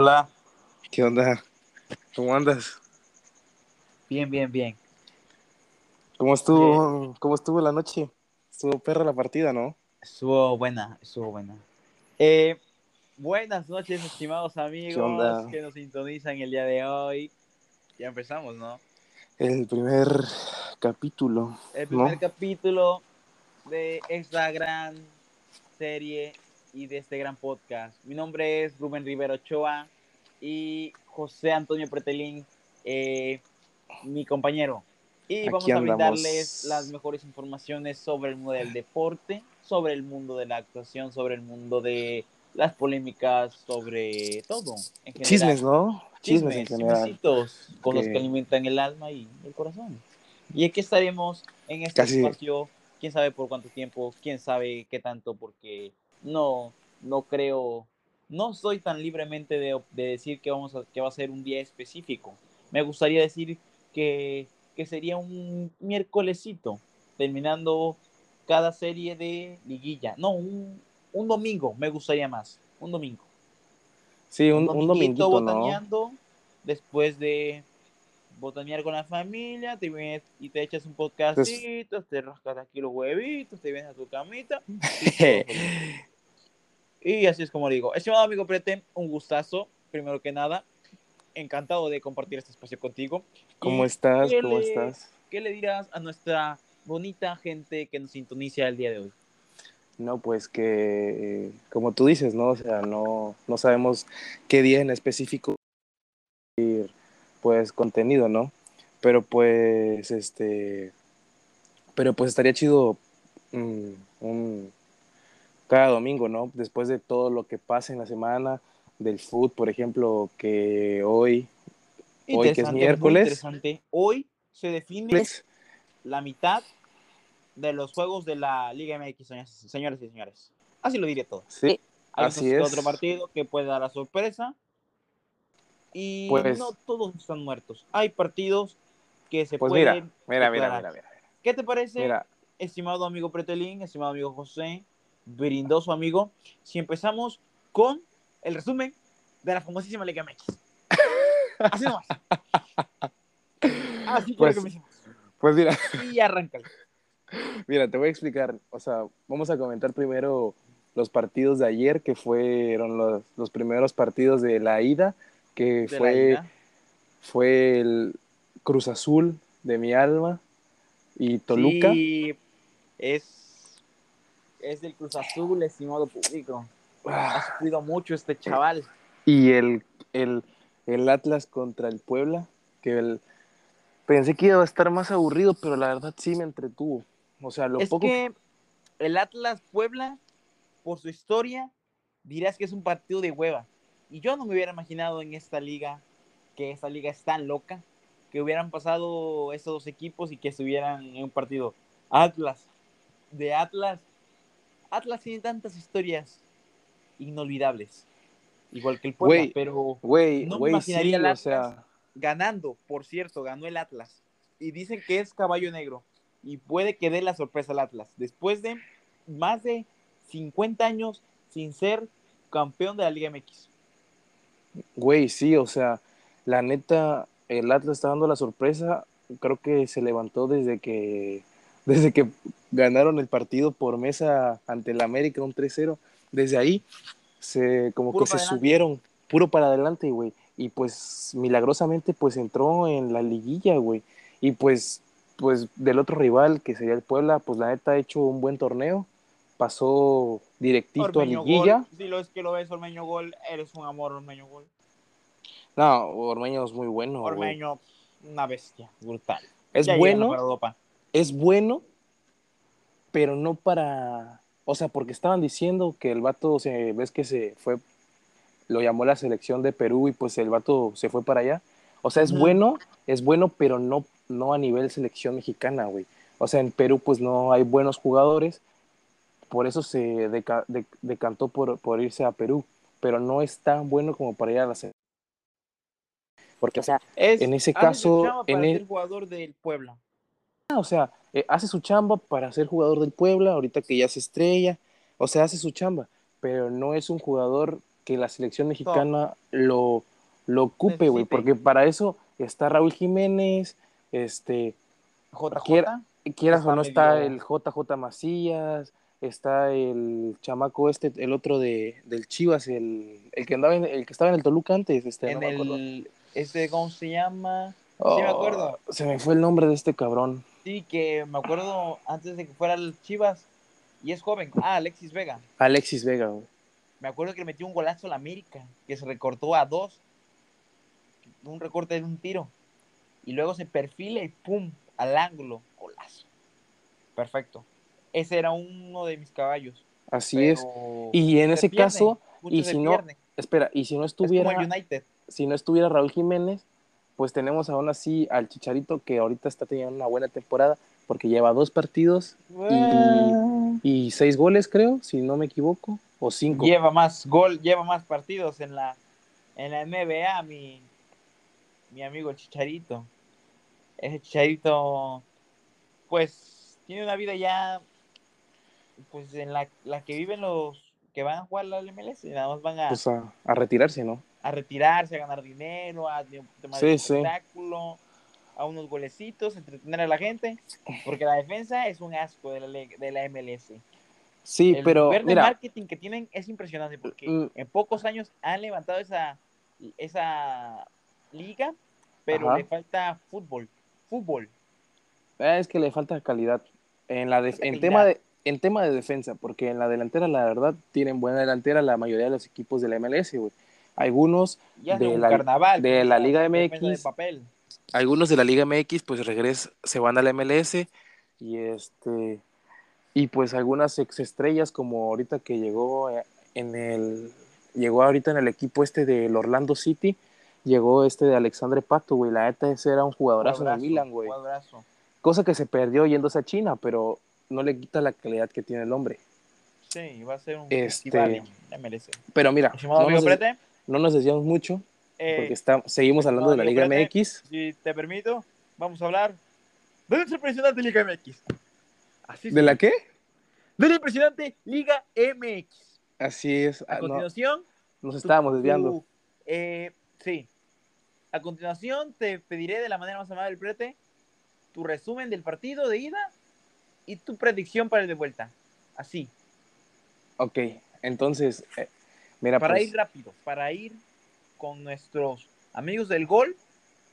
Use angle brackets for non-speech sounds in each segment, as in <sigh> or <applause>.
Hola. ¿Qué onda? ¿Cómo andas? Bien, bien, bien. ¿Cómo estuvo, ¿cómo estuvo la noche? Estuvo perra la partida, ¿no? Estuvo buena, estuvo buena. Eh, buenas noches, estimados ¿Qué amigos que nos sintonizan el día de hoy. Ya empezamos, ¿no? El primer capítulo, El primer ¿no? capítulo de esta gran serie y de este gran podcast. Mi nombre es Rubén Rivero Ochoa y José Antonio Pretelín, eh, mi compañero. Y Aquí vamos a andamos. brindarles las mejores informaciones sobre el mundo del deporte, sobre el mundo de la actuación, sobre el mundo de las polémicas, sobre todo en general. Chismes, ¿no? Chismes, en Chismes, general. con los Que- que alimentan el alma y el corazón. Y aquí estaremos en este Casi- espacio, quién sabe por cuánto tiempo, quién sabe qué tanto, porque no, no creo, no soy tan libremente de, de decir que, vamos a, que va a ser un día específico. Me gustaría decir que, que sería un miércolesito, terminando cada serie de liguilla. No, un, un domingo, me gustaría más, un domingo Sí, un, un ¿no? botaneando, después de botanear con la familia, te vienes y te echas un podcastito, te rascas aquí los huevitos, te vienes a tu camita. y. <laughs> Y así es como digo. Estimado amigo Prete, un gustazo, primero que nada. Encantado de compartir este espacio contigo. ¿Cómo ¿Y estás? ¿Cómo le- estás? ¿Qué le dirás a nuestra bonita gente que nos sintoniza el día de hoy? No, pues que, como tú dices, ¿no? O sea, no, no sabemos qué día en específico pues contenido, ¿no? Pero pues, este, pero pues estaría chido mm, un, cada domingo, ¿no? Después de todo lo que pasa en la semana, del foot, por ejemplo, que hoy, Hoy, que es miércoles. interesante. Hoy se define la mitad de los juegos de la Liga MX, señores, y señores. Así lo diré todo. sí, Hay Así otro- es. otro partido que puede dar la sorpresa. Y Pues- no todos están muertos. Hay partidos que se pues mira, pueden. mira, mira, declarar. mira, mira, ¿Qué te parece, mira, estimado amigo Pretelín, estimado amigo José, brindoso amigo, si empezamos con el resumen de la famosísima Liga MX? Así nomás. <laughs> Así Pues- que empecemos. pues mira, Y arranca. mira, te voy a explicar, o sea, vamos a comentar primero los partidos de ayer, que fueron los, los primeros partidos de la ida, que De fue, ida. fue el Cruz Azul de mi alma y Toluca. Sí, es, es del Cruz Azul, estimado público. Ah, Ha sufrido mucho este chaval. Y el, el, el Atlas contra el Puebla, que el, pensé que iba a estar más aburrido, pero la verdad sí me entretuvo. O sea, lo es poco que el Atlas Puebla, por su historia, dirás que es un partido de hueva. Y yo no me hubiera imaginado en esta liga que esta liga es tan loca que hubieran pasado estos dos equipos y que estuvieran en un partido. Atlas, de Atlas. Atlas tiene tantas historias inolvidables, igual que el Puebla, Güey, pero No güey, imaginaría sí, el o Atlas. sea, ganando, por cierto, ganó el Atlas. Y dicen que es caballo negro. Y puede que dé la sorpresa al Atlas. Después de más de 50 años sin ser campeón de la Liga MX. güey, sí, o sea, la neta, el Atlas está dando la sorpresa. Creo que se levantó desde que, desde que ganaron el partido por mesa ante el América, un 3-0. Desde ahí, se, como Puro que se adelante. subieron, puro para adelante, güey. Y pues, milagrosamente, pues entró en la liguilla, güey. Y pues, pues del otro rival, que sería el Puebla, pues la neta ha hecho un buen torneo. Pasó directito Ormeño a liguilla. Gol. Si lo es que lo ves, Ormeño Gol, eres un amor, Ormeño Gol. No, Ormeño es muy bueno. Ormeño, una bestia, brutal. Es Ya bueno, es bueno, pero no para. O sea, porque estaban diciendo que el vato, se, ves que se fue, lo llamó la selección de Perú y pues el vato se fue para allá. O sea, es bueno, es bueno, pero no, no a nivel selección mexicana, güey. O sea, en Perú pues no hay buenos jugadores, por eso se deca- de- decantó por, por irse a Perú, pero no es tan bueno como para ir a la selección. Porque, o sea, Es, En ese caso, en el- jugador del Puebla. O sea, eh, hace su chamba para ser jugador del Puebla, ahorita que ya se estrella, o sea, hace su chamba, pero no es un jugador que la selección mexicana lo, lo ocupe, güey, porque para eso está Raúl Jiménez, este, JJ. Quiera- quieras o no está el JJ Macías, está el chamaco este, el otro de, del Chivas, el, el que andaba en, el que estaba en el Toluca antes, este, no en me acuerdo. el. Este, ¿cómo se llama? Oh, sí me acuerdo. Se me fue el nombre de este cabrón. Sí, que me acuerdo antes de que fuera el Chivas. Y es joven. Ah, Alexis Vega. Alexis Vega, güey. Me acuerdo que le metió un golazo a la América, que se recortó a dos. Un recorte de un tiro. Y luego se perfila y pum, al ángulo. Golazo. Perfecto. Ese era uno de mis caballos. Así es. Y en se ese pierde, caso, y si no, pierde. espera, y si no Es como estuviera, el United. si no estuviera Raúl Jiménez, pues tenemos aún así al Chicharito que ahorita está teniendo una buena temporada porque lleva dos partidos y seis goles, creo, si no me equivoco, o cinco. Lleva más gol, lleva más partidos en la en la NBA, mi, mi amigo el Chicharito. Ese Chicharito, pues, tiene una vida ya, pues, en la, la que viven los que van a jugar la MLS, y nada más van a, Pues a, a retirarse, ¿no? A retirarse, a ganar dinero, a tener un poquito más Sí, de sí. espectáculo, a unos golecitos, entretener a la gente, porque la defensa es un asco de la, de la MLS. Sí, el pero de mira, marketing que tienen es impresionante porque Mm. en pocos años han levantado esa, esa liga, pero Ajá. le falta fútbol. Fútbol. es que le falta calidad en la Falta en calidad. tema de en tema de defensa, porque en la delantera la verdad tienen buena delantera la mayoría de los equipos de la MLS, güey. Algunos De de la- carnaval. de Liga defensa de MX. papel. algunos de la Liga MX pues regres se van a la MLS y este y pues algunas ex estrellas como ahorita que llegó eh, en el llegó ahorita en el equipo este del Orlando City llegó este de Alexandre Pato güey la neta ese era un jugadorazo Jugadorazo, Milan güey cosa que se perdió yéndose a China pero no le quita la calidad que tiene el hombre Sí, va a ser un Este- festival pero mira no nos, no nos desviamos mucho eh, porque está, seguimos hablando de la Liga MX si te permito, vamos a hablar de nuestra impresionante Liga MX. Así de sí, la qué de la impresionante Liga MX. así es A ah, no, continuación, nos estábamos desviando eh, sí. A continuación te pediré de la manera más amable, Prete, tu resumen del partido de ida y tu predicción para el de vuelta. Así, Ok, entonces, eh, mira, para pues, ir rápido, para ir con nuestros amigos del gol,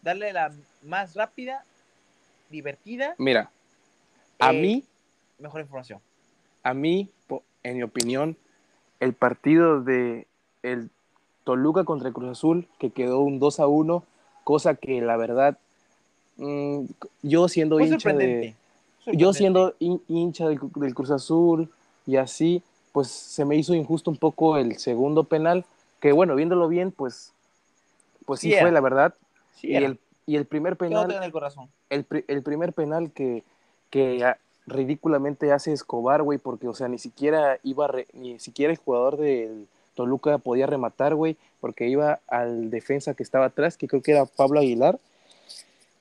darle la más rápida, divertida, mira, a eh, mí, mejor información. a mí, en mi opinión, el partido de el Toluca contra el Cruz Azul, que quedó un 2 a 1, cosa que la verdad, mm, yo siendo Fue hincha de, yo siendo hin- hincha del, del Cruz Azul y así, pues se me hizo injusto un poco el segundo penal, que bueno, viéndolo bien, pues, pues sí, Sí fue la verdad, Sí, y el, y el primer penal en el corazón. el, pri- el primer penal que, que ah, ridículamente hace Escobar, güey, porque, o sea, ni siquiera iba, re- ni siquiera el jugador del Toluca podía rematar, güey, porque iba al defensa que estaba atrás, que creo que era Pablo Aguilar.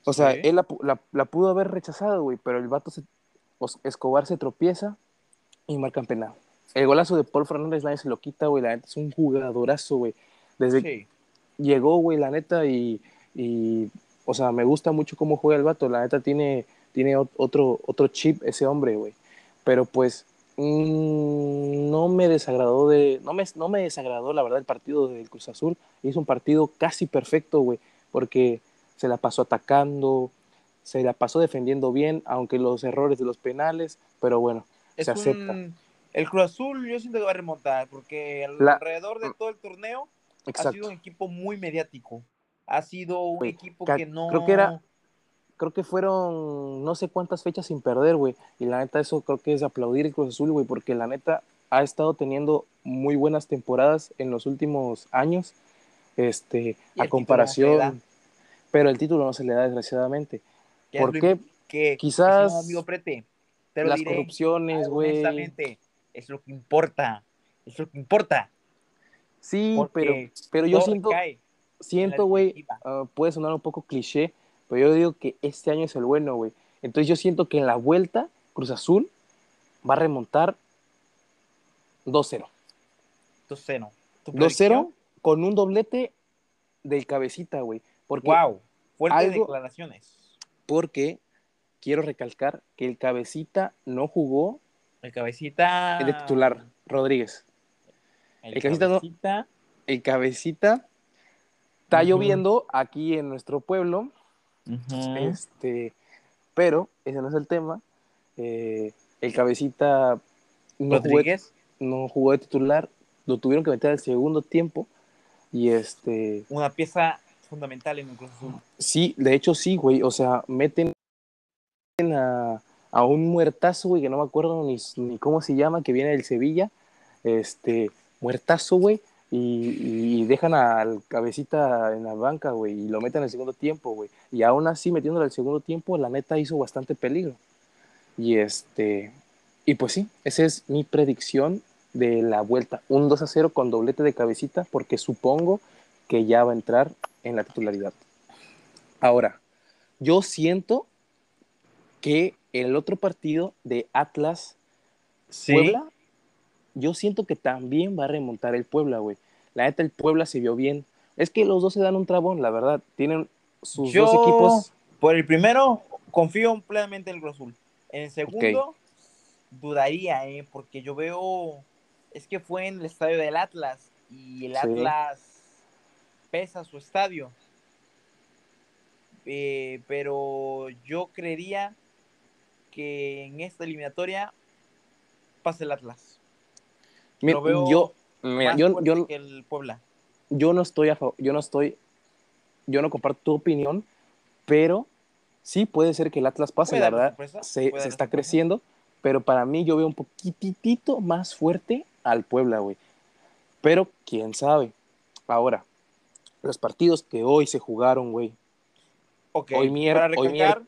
O sea, Sí. él la, pu- la- la pudo haber rechazado, güey, pero el vato, se- Escobar se tropieza y marcan penal. El golazo de Paul Fernández nadie se lo quita, güey, la neta es un jugadorazo, güey. Desde, Sí. llegó, güey, la neta, y, y, o sea, me gusta mucho cómo juega el vato, la neta tiene, tiene ot- otro, otro chip ese hombre, güey. Pero pues, mm, no me desagradó de, no me, no me desagradó, la verdad, el partido del Cruz Azul. Hizo un partido casi perfecto, güey, porque se la pasó atacando, se la pasó defendiendo bien, aunque los errores de los penales, pero bueno, Es se acepta. El Cruz Azul yo siento que va a remontar porque La- alrededor de todo el torneo ha sido un equipo muy mediático. Ha sido un equipo que no... creo que era- creo que fueron no sé cuántas fechas sin perder, güey. Y la neta, eso creo que es aplaudir el Cruz Azul, güey, porque la neta ha estado teniendo muy buenas temporadas en los últimos años. Este, a no comparación. pero el título no se le da, desgraciadamente. ¿Por qué? Que, Quizás amigo Prete, te lo Las diré corrupciones, güey. honestamente, es lo que importa. Es lo que importa. Sí, porque pero, pero yo siento, siento, güey, ah, puede sonar un poco cliché, pero yo digo que este año es el bueno, güey. Entonces yo siento que en la vuelta, Cruz Azul va a remontar 2-0. 2-0. ¿Tu 2-0, predicción? con un doblete del cabecita, güey. Porque, wow, fuertes algo- declaraciones. porque quiero recalcar que el cabecita no jugó El cabecita. de titular, Rodríguez. El, el cabecita no-. El cabecita está lloviendo aquí en nuestro pueblo, este, pero ese no es el tema. Eh, el cabecita no jugó, Rodríguez. no jugó de titular, lo tuvieron que meter al segundo tiempo. Y este, Una pieza fundamental en el Cruz Azul. sí, de hecho sí, güey, o sea, meten a, a un muertazo, güey, que no me acuerdo ni, ni cómo se llama, que viene del Sevilla, este, muertazo, güey, y, dejan al cabecita en la banca, güey, y lo meten al segundo tiempo, güey, y aún así metiéndolo al segundo tiempo, la neta hizo bastante peligro. Y este, y pues sí, esa es mi predicción de la vuelta, un 2 a 0 con doblete de cabecita, porque supongo que ya va a entrar en la titularidad. Ahora, yo siento que el otro partido de Atlas Sí. Puebla, yo siento que también va a remontar el Puebla, güey. La neta, el Puebla se vio bien. Es que los dos se dan un trabón, la verdad. Tienen sus Yo- dos equipos. Por el primero, confío plenamente en el Cruz Azul. En el segundo, dudaría, ¿eh? Porque yo veo. Es que fue en el estadio del Atlas. Y el Sí. Atlas pesa su estadio. Eh, pero yo creería que en esta eliminatoria pasa el Atlas. Mira, lo veo yo, mira, Más yo, yo, que el Puebla. yo no estoy a favor, yo no estoy, yo no comparto tu opinión, pero sí puede ser que el Atlas pase, la verdad, sorpresa, se, está creciendo, pero para mí yo veo un poquitito más fuerte al Puebla, güey. Pero quién sabe. Ahora, los partidos que hoy se jugaron, güey. Ok, Hoy recalcar,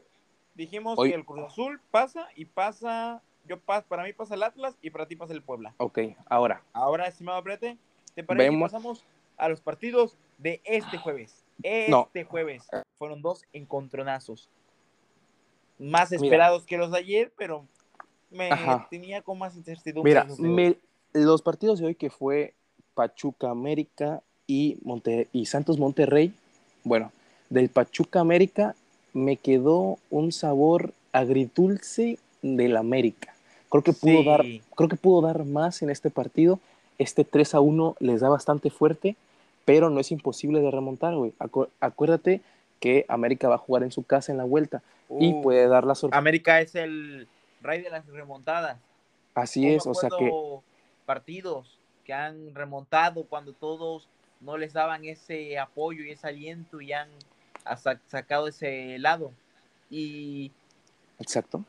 dijimos hoy- que el Cruz Azul pasa y pasa, yo pas, para mí pasa el Atlas y para ti pasa el Puebla. Ok, ahora, Ahora, estimado Brete, ¿te parece Vemos- que pasamos a los partidos de este jueves? Este No. jueves fueron dos encontronazos. Más Mira. esperados que los de ayer, pero me Ajá. tenía con más incertidumbre. mira, me- los partidos de hoy que fue Pachuca América y, Monte- y Santos Monterrey, bueno, del Pachuca América me quedó un sabor agridulce del América. Creo que pudo Sí. dar, creo que pudo dar más en este partido. Este 3 a 1 les da bastante fuerte, pero no es imposible de remontar, güey. Acu- acuérdate que América va a jugar en su casa en la vuelta y Uh, puede dar la sorpresa. América es el rey de las remontadas. Así es, o sea que partidos que han remontado cuando todos no les daban ese apoyo y ese aliento y han hasta sacado ese lado. Y, exacto.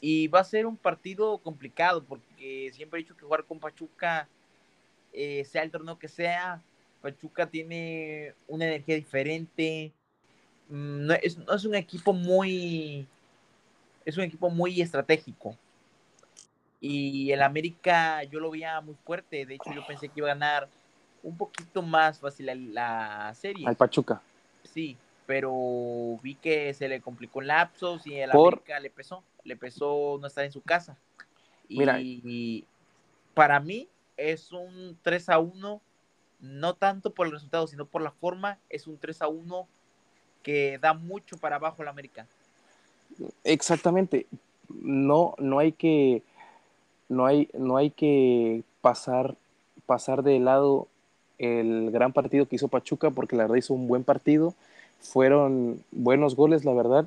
y va a ser un partido complicado porque siempre he dicho que jugar con Pachuca, eh, sea el torneo que sea, Pachuca tiene una energía diferente. Mm, No es, no es un equipo muy. Es un equipo muy estratégico. Y el América yo lo veía muy fuerte. De hecho, yo pensé que iba a ganar un poquito más fácil la, la serie. Al Pachuca. Sí, pero vi que se le complicó en lapsos y el Por- América le pesó. Le pesó no estar en su casa. Y, para mí es un 3 a 1, no tanto por el resultado, sino por la forma. Es un 3 a 1 que da mucho para abajo el América. Exactamente. No, no hay que, no hay, no hay que pasar, pasar de lado el gran partido que hizo Pachuca, porque la verdad hizo un buen partido. Fueron buenos goles, la verdad.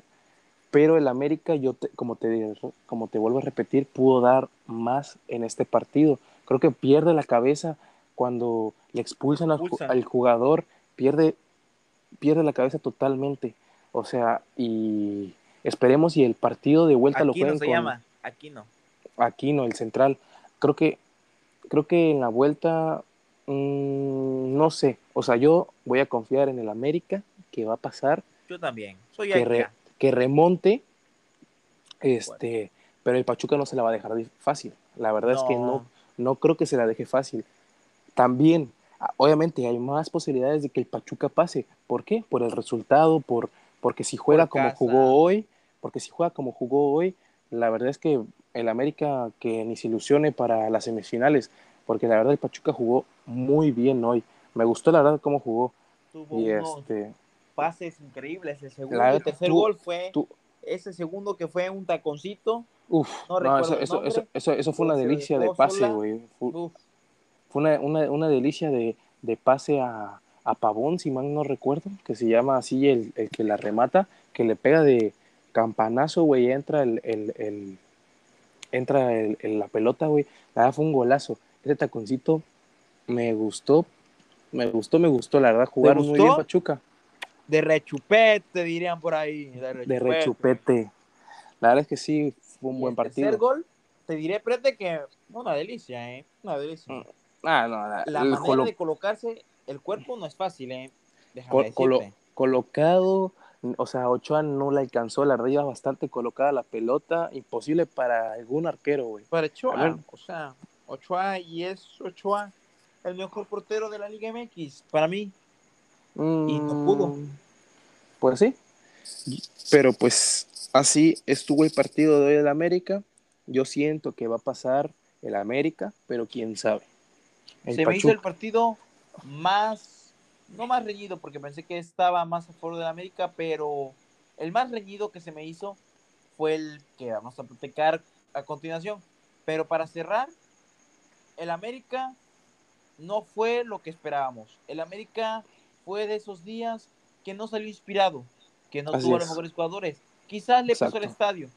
Pero el América, yo te- como, te, como te vuelvo a repetir, pudo dar más en este partido. Creo que pierde la cabeza cuando le expulsan al, jugador, pierde, pierde la cabeza totalmente. O sea, y esperemos y el partido de vuelta lo jueguen se con llama, aquí no. Aquino, el central. Creo que, creo que en la vuelta, mm, no sé. O sea, yo voy a confiar en el América, que va a pasar, Yo también. Soy que, re- que remonte. Este, pero el Pachuca no se la va a dejar fácil. La verdad es que no, no creo que se la deje fácil. También, ah, obviamente, hay más posibilidades de que el Pachuca pase. ¿Por qué? Por el resultado, por, porque si juega Por como jugó hoy, porque si juega como jugó hoy, la verdad es que el América que ni se ilusione para las semifinales, porque la verdad el Pachuca jugó muy bien hoy. Me gustó la verdad cómo jugó. Tuvo Y unos este, pases increíbles. El segundo La y el tercer tú- gol fue tú- ese segundo que fue un taconcito. uf, No no, recuerdo eso, eso, eso, eso, eso fue una delicia de pase, güey. Fue, una, una, una delicia de, de pase a, a Pavón, si mal no recuerdo, que se llama así el, el que la remata, que le pega de campanazo, güey, entra el, el, el- entra la pelota, güey. La verdad fue un golazo. Ese taconcito me gustó, me gustó, me gustó, la verdad, jugaron muy bien Pachuca, de rechupete, dirían por ahí. De rechupete. de rechupete. La verdad es que sí, fue un Y buen el partido. tercer gol, te diré, Prete, que una delicia, ¿eh? Una delicia. Mm, Ah, no, la, La el manera colo- de colocarse el cuerpo no es fácil, ¿eh? Déjame colo- decirte. colocado, o sea, Ochoa no la alcanzó, la verdad iba bastante colocada la pelota, imposible para algún arquero, güey. Para Ochoa, o sea, Ochoa y es Ochoa el mejor portero de la Liga MX, para mí. Y no pudo. Mm, Pues sí. Pero pues así estuvo el partido de hoy del América. Yo siento que va a pasar el América, pero quién sabe. El Se me hizo el partido más, no más reñido, porque pensé que estaba más a favor de la América, pero el más reñido que se me hizo fue el que vamos a platicar a continuación. Pero para cerrar, el América no fue lo que esperábamos. El América fue de esos días que no salió inspirado, que no Así tuvo es. los mejores jugadores. Quizás le pasó el Exacto. estadio,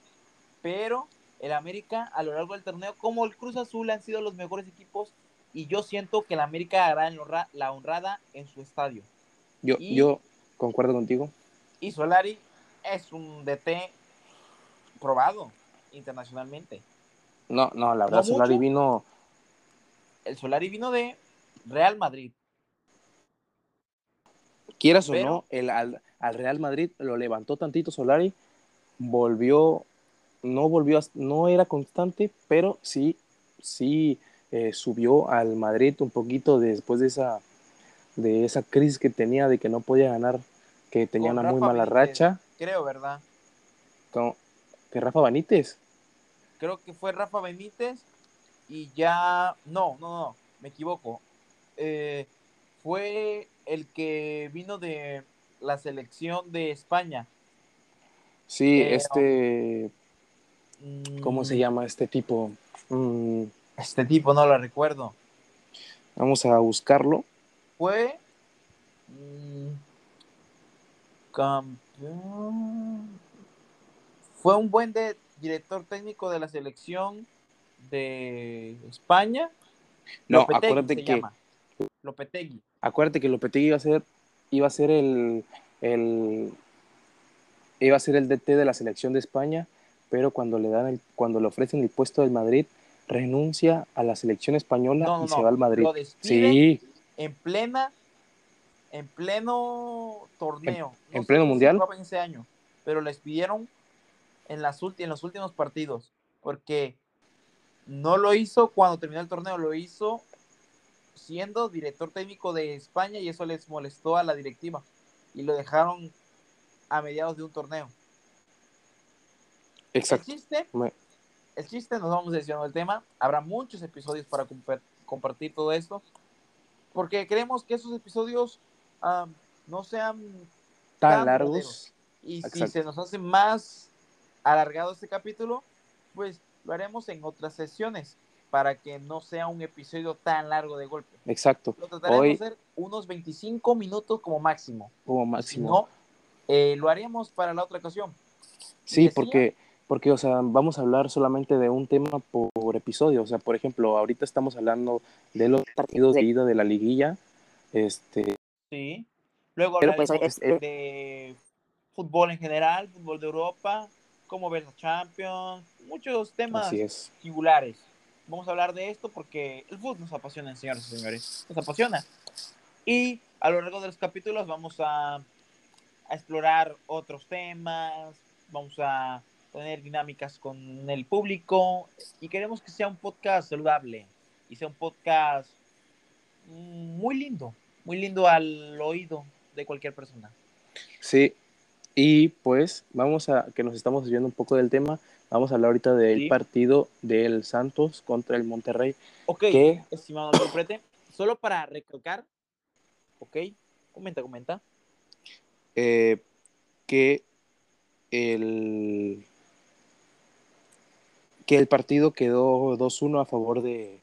pero el América a lo largo del torneo, como el Cruz Azul, han sido los mejores equipos y yo siento que el América hará la honrada en su estadio. Yo, y- yo concuerdo contigo. Y Solari es un DT probado internacionalmente. No, no, la verdad, ¿No Solari vino. El Solari vino de Real Madrid. Quieras o no, el, al, al Real Madrid lo levantó tantito Solari, volvió, no volvió, a- no era constante, pero sí, sí eh, subió al Madrid un poquito después de esa, de esa crisis que tenía de que no podía ganar, que tenía una muy mala Benítez. racha, Creo, ¿verdad? con, que Rafa Benítez, Creo que fue Rafa Benítez y ya... No, no, no, me equivoco. Eh, fue el que vino de la selección de España. sí, Eh, este, ¿cómo se Mm, llama este tipo? Mm, Este tipo no lo recuerdo. vamos a buscarlo. Fue... mm, campeón... Fue un buen de- director técnico de la selección de España. No, Lopetegui acuérdate se que- llama. Lopetegui. Acuérdate que Lopetegui iba a ser iba a ser el, el iba a ser el DT de la selección de España pero cuando le dan el, cuando le ofrecen el puesto del Madrid renuncia a la selección española No, no, y no. se va al Madrid Lo sí en plena, en pleno torneo. en pleno mundial. ese año, pero les pidieron en, las en los últimos partidos, porque no lo hizo cuando terminó el torneo, lo hizo siendo director técnico de España y eso les molestó a la directiva y lo dejaron a mediados de un torneo. exacto El chiste, el chiste, nos vamos desviando del tema. Habrá muchos episodios para compa- compartir todo esto. Porque queremos que esos episodios ah, no sean tan tan largos. Y si se nos hace más alargado este capítulo, pues lo haremos en otras sesiones para que no sea un episodio tan largo de golpe. exacto Lo trataremos Hoy- de hacer unos 25 minutos como máximo. como Si máximo no, eh, lo haremos para la otra ocasión. sí decía- porque porque o sea vamos a hablar solamente de un tema por episodio o sea por ejemplo ahorita estamos hablando de los partidos de ida de la liguilla este Sí. Luego pues, hablaremos es- es- de fútbol en general, fútbol de Europa, cómo ver la Champions, muchos temas singulares. Vamos a hablar de esto porque el fútbol nos apasiona, señores y señores. Nos apasiona. Y a lo largo de los capítulos vamos a, a explorar otros temas, vamos a tener dinámicas con el público y queremos que sea un podcast saludable y sea un podcast muy lindo, muy lindo al oído de cualquier persona. Sí, y pues vamos a, que nos estamos desviando un poco del tema, vamos a hablar ahorita del Sí. partido del Santos contra el Monterrey. Ok, ¿Qué? estimado Prete, solo para recalcar, ¿ok? Comenta, comenta. Eh, que el que el partido quedó 2-1 a favor de,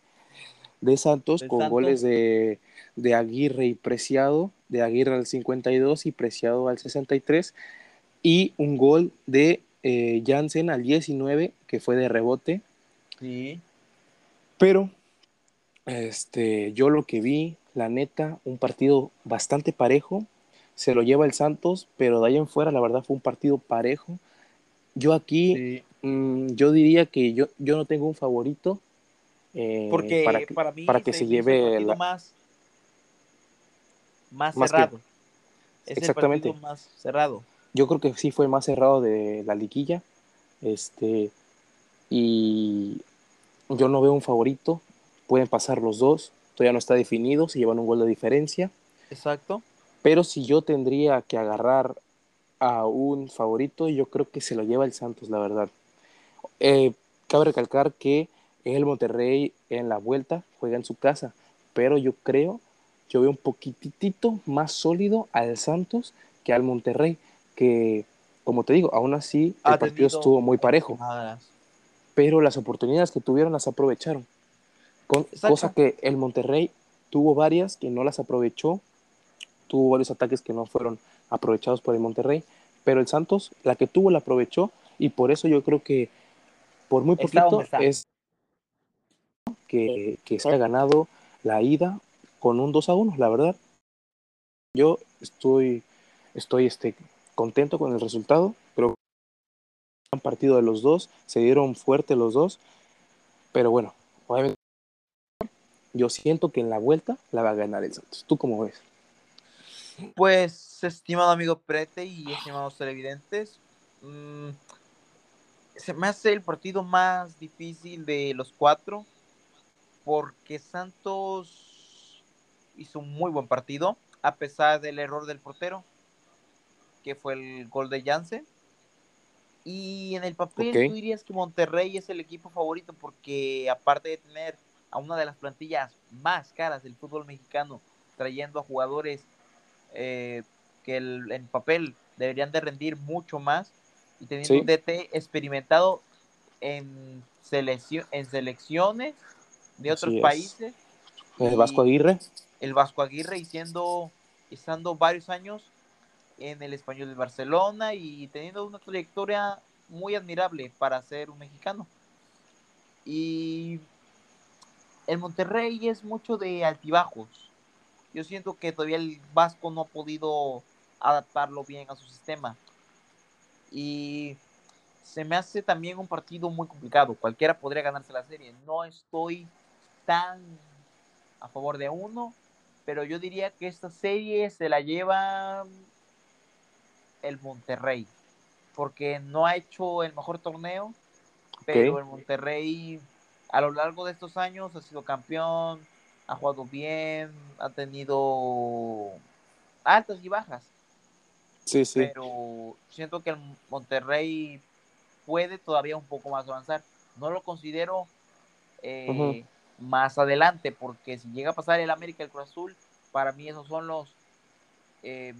de Santos Del con Santos. goles de, de Aguirre y Preciado, de Aguirre al 52 y Preciado al 63 y un gol de eh, Jansen al 19 que fue de rebote, Sí. pero este, yo lo que vi, la neta, un partido bastante parejo, se lo lleva el Santos, pero de ahí en fuera la verdad fue un partido parejo. Yo aquí, sí. mm, yo diría que yo, yo no tengo un favorito. eh, Porque para para, que, mí para que se el lleve la- más, más, Más que- cerrado. Es Exactamente. el partido más cerrado. yo creo que sí fue más cerrado de la liguilla. Este, y yo no veo un favorito. Pueden pasar los dos. Todavía no está definido. Se llevan un gol de diferencia. Exacto. Pero si yo tendría que agarrar a un favorito, yo creo que se lo lleva el Santos, la verdad. Eh, cabe recalcar que el Monterrey en la vuelta juega en su casa. Pero yo creo, yo veo un poquitito más sólido al Santos que al Monterrey. Que, como te digo, aún así el Ha partido estuvo muy parejo. Pero las oportunidades que tuvieron las aprovecharon. Con- cosa que el Monterrey tuvo varias que no las aprovechó, tuvo varios ataques que no fueron aprovechados por el Monterrey, pero el Santos, la que tuvo, la aprovechó y por eso yo creo que por muy poquito es que, que se ha ganado la ida con un 2 a 1, la verdad. Yo estoy, estoy este, contento con el resultado, creo un partido de los dos, se dieron fuerte los dos, pero bueno, yo siento que en la vuelta la va a ganar el Santos. ¿Tú cómo ves? Pues, estimado amigo Prete y estimados televidentes, mm, se me hace el partido más difícil de los cuatro porque Santos hizo un muy buen partido a pesar del error del portero que fue el gol de Jansen y en el papel Ok. tú dirías que Monterrey es el equipo favorito porque aparte de tener a una de las plantillas más caras del fútbol mexicano trayendo a jugadores eh, que el- en papel deberían de rendir mucho más y teniendo Sí. un DT experimentado en, seleccio- en selecciones de otros Así es. países. El y Vasco Aguirre, El Vasco Aguirre y siendo, estando varios años en el español de Barcelona y teniendo una trayectoria muy admirable para ser un mexicano. Y el Monterrey es mucho de altibajos. Yo siento que todavía el Vasco no ha podido adaptarlo bien a su sistema. Y se me hace también un partido muy complicado. Cualquiera podría ganarse la serie. No estoy tan a favor de uno, pero yo diría que esta serie se la lleva el Monterrey, porque no ha hecho el mejor torneo, pero el Monterrey a lo largo de estos años ha sido campeón, ha jugado bien, ha tenido altas y bajas, sí, sí, pero siento que el Monterrey puede todavía un poco más avanzar. No lo considero eh, más adelante, porque si llega a pasar el América el Cruz Azul, para mí esos son los eh,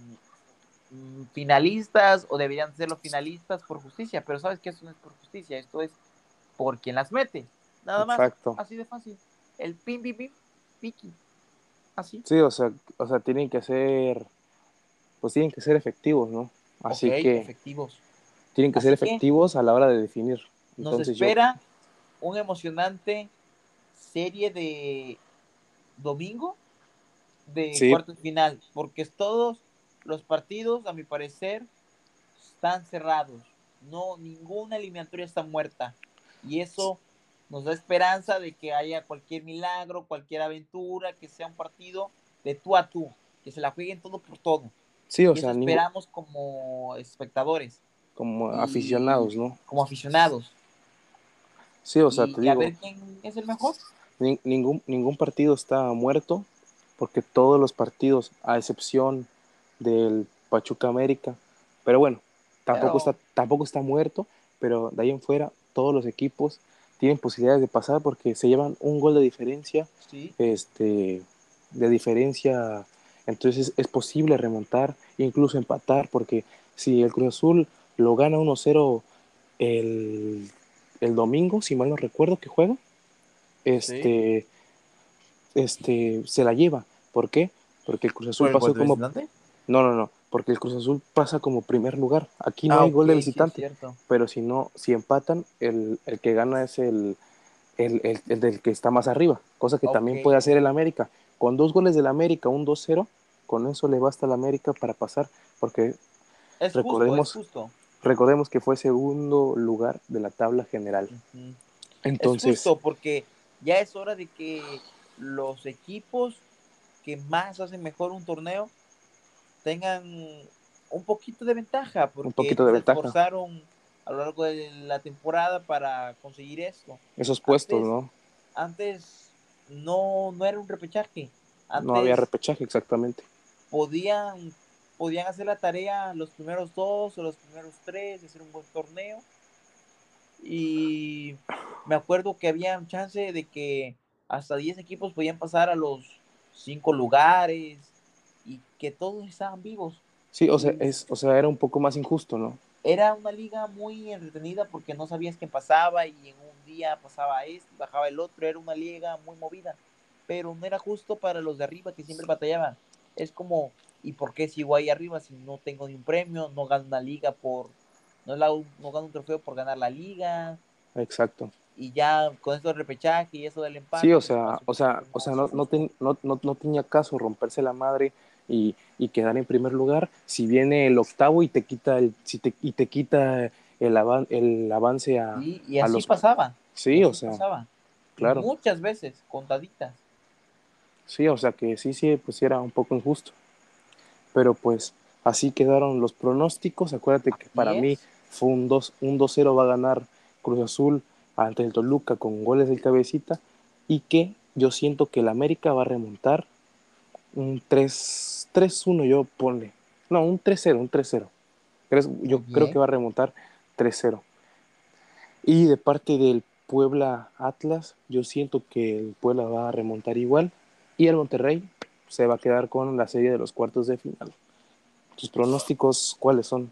mm, finalistas o deberían ser los finalistas por justicia, pero sabes que esto no es por justicia, esto es por quien las mete. Nada más, exacto. así de fácil. El pim, pim, pim, piqui. Así. Sí, o sea, o sea, tienen que ser, pues tienen que ser efectivos, ¿no? Así que efectivos. tienen que ser que- efectivos a la hora de definir. Nos yo- espera un emocionante serie de domingo de Sí. de final, porque todos los partidos, a mi parecer, están cerrados. No, ninguna eliminatoria está muerta. Y eso nos da esperanza de que haya cualquier milagro, cualquier aventura, que sea un partido de tú a tú, que se la jueguen todo por todo. sí, o y sea, eso ningún- esperamos como espectadores, como y- aficionados, ¿no? como aficionados. Sí, o sea, y, te a digo, ver quién es el mejor. Ni- ningún, ningún partido está muerto, porque todos los partidos, a excepción del Pachuca América, pero bueno, tampoco, Pero- está, tampoco está muerto, pero de ahí en fuera todos los equipos tienen posibilidades de pasar porque se llevan un gol de diferencia, Sí. este, de diferencia Entonces es posible remontar, incluso empatar, porque si el Cruz Azul lo gana 1-0 el, el, domingo, si mal no recuerdo que juega, este, ¿Sí? este, se la lleva. ¿Por qué? Porque el Cruz Azul pasó como... No, no, no, porque el Cruz Azul pasa como primer lugar. Aquí no ah, hay gol de visitante, sí, pero si no, si empatan, el, el que gana es el, el, el, el, del que está más arriba, cosa que okay. también puede hacer el América. Con dos goles del América, un 2-0, con eso le basta al América para pasar, porque es recordemos, justo, es justo. Recordemos que fue segundo lugar de la tabla general. Uh -huh. Entonces, es justo porque ya es hora de que los equipos que más hacen mejor un torneo tengan un poquito de ventaja, porque un poquito de se ventaja. esforzaron a lo largo de la temporada para conseguir esto. Esos puestos, antes, ¿no? Antes no, no era un repechaje. Antes no había repechaje, exactamente. Podían, podían hacer la tarea los primeros dos o los primeros tres, hacer un buen torneo. Y me acuerdo que había chance de que hasta 10 equipos podían pasar a los cinco lugares y que todos estaban vivos. Sí, o sea, es, o sea, era un poco más injusto, ¿no? Era una liga muy entretenida porque no sabías qué pasaba y en un día pasaba este, bajaba el otro, era una liga muy movida, pero no era justo para los de arriba que siempre batallaban. Es como, ¿y por qué sigo ahí arriba si no tengo ni un premio, no gano una liga por, no, la, no gano un trofeo por ganar la liga? Exacto. Y ya con esto del repechaje y eso del empate. Sí, o sea, o sea, o sea, no, no, ten, no, no, no tenía caso romperse la madre y, y, quedar en primer lugar si viene el octavo y te quita el si te, y te quita el, avan, el avance a, y, y así a los pasaba sí así o sea pasaba. claro muchas veces contaditas sí o sea que sí sí pues era un poco injusto pero pues así quedaron los pronósticos acuérdate que para mí fue un 2 un 2-0 va a ganar Cruz Azul ante el Toluca con goles del cabecita y que yo siento que el América va a remontar un 3-1 yo ponle. No, un 3-0, un 3-0. Yo Bien. creo que va a remontar 3-0. Y de parte del Puebla Atlas, yo siento que el Puebla va a remontar igual. Y el Monterrey se va a quedar con la serie de los cuartos de final. ¿Tus pronósticos cuáles son?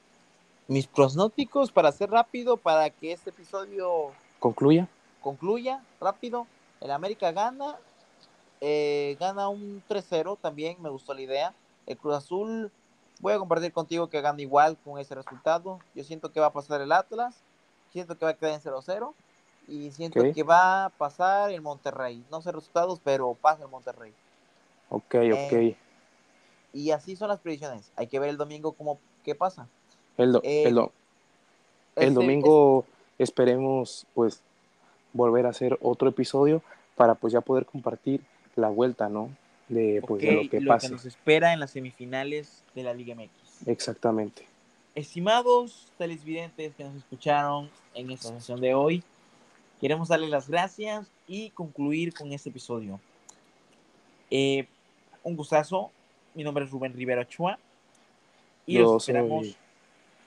Mis pronósticos, para ser rápido, para que este episodio ¿Concluya? concluya rápido. El América gana eh, gana un 3-0 también, me gustó la idea. El Cruz Azul, voy a compartir contigo que gana igual con ese resultado. Yo siento que va a pasar el Atlas, siento que va a quedar en 0-0 y siento que va a pasar el Monterrey. No sé resultados, pero pasa el Monterrey. Ok, Eh, ok. Y así son las predicciones. Hay que ver el domingo cómo qué pasa. El, do- eh, el, do- el Este- domingo esperemos pues volver a hacer otro episodio para pues ya poder compartir la vuelta, ¿no? De, pues, de ok, lo que lo pase. que nos espera en las semifinales de la Liga MX. Exactamente. Estimados televidentes que nos escucharon en esta sesión de hoy, queremos darles las gracias y concluir con este episodio. Eh, un gustazo. Mi nombre es Rubén Rivera Ochoa. Y Yo los esperamos. soy-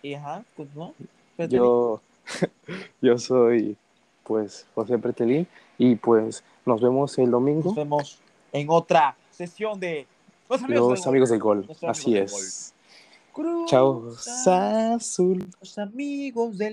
Y, ajá, continúa. Espérate. Yo, <laughs> yo soy pues José Pretelín y pues nos vemos el domingo. Nos vemos en otra sesión de Los Amigos, Los del, Gol. amigos del gol. Los amigos Así del es. Cruz Chao, Azul. Los amigos del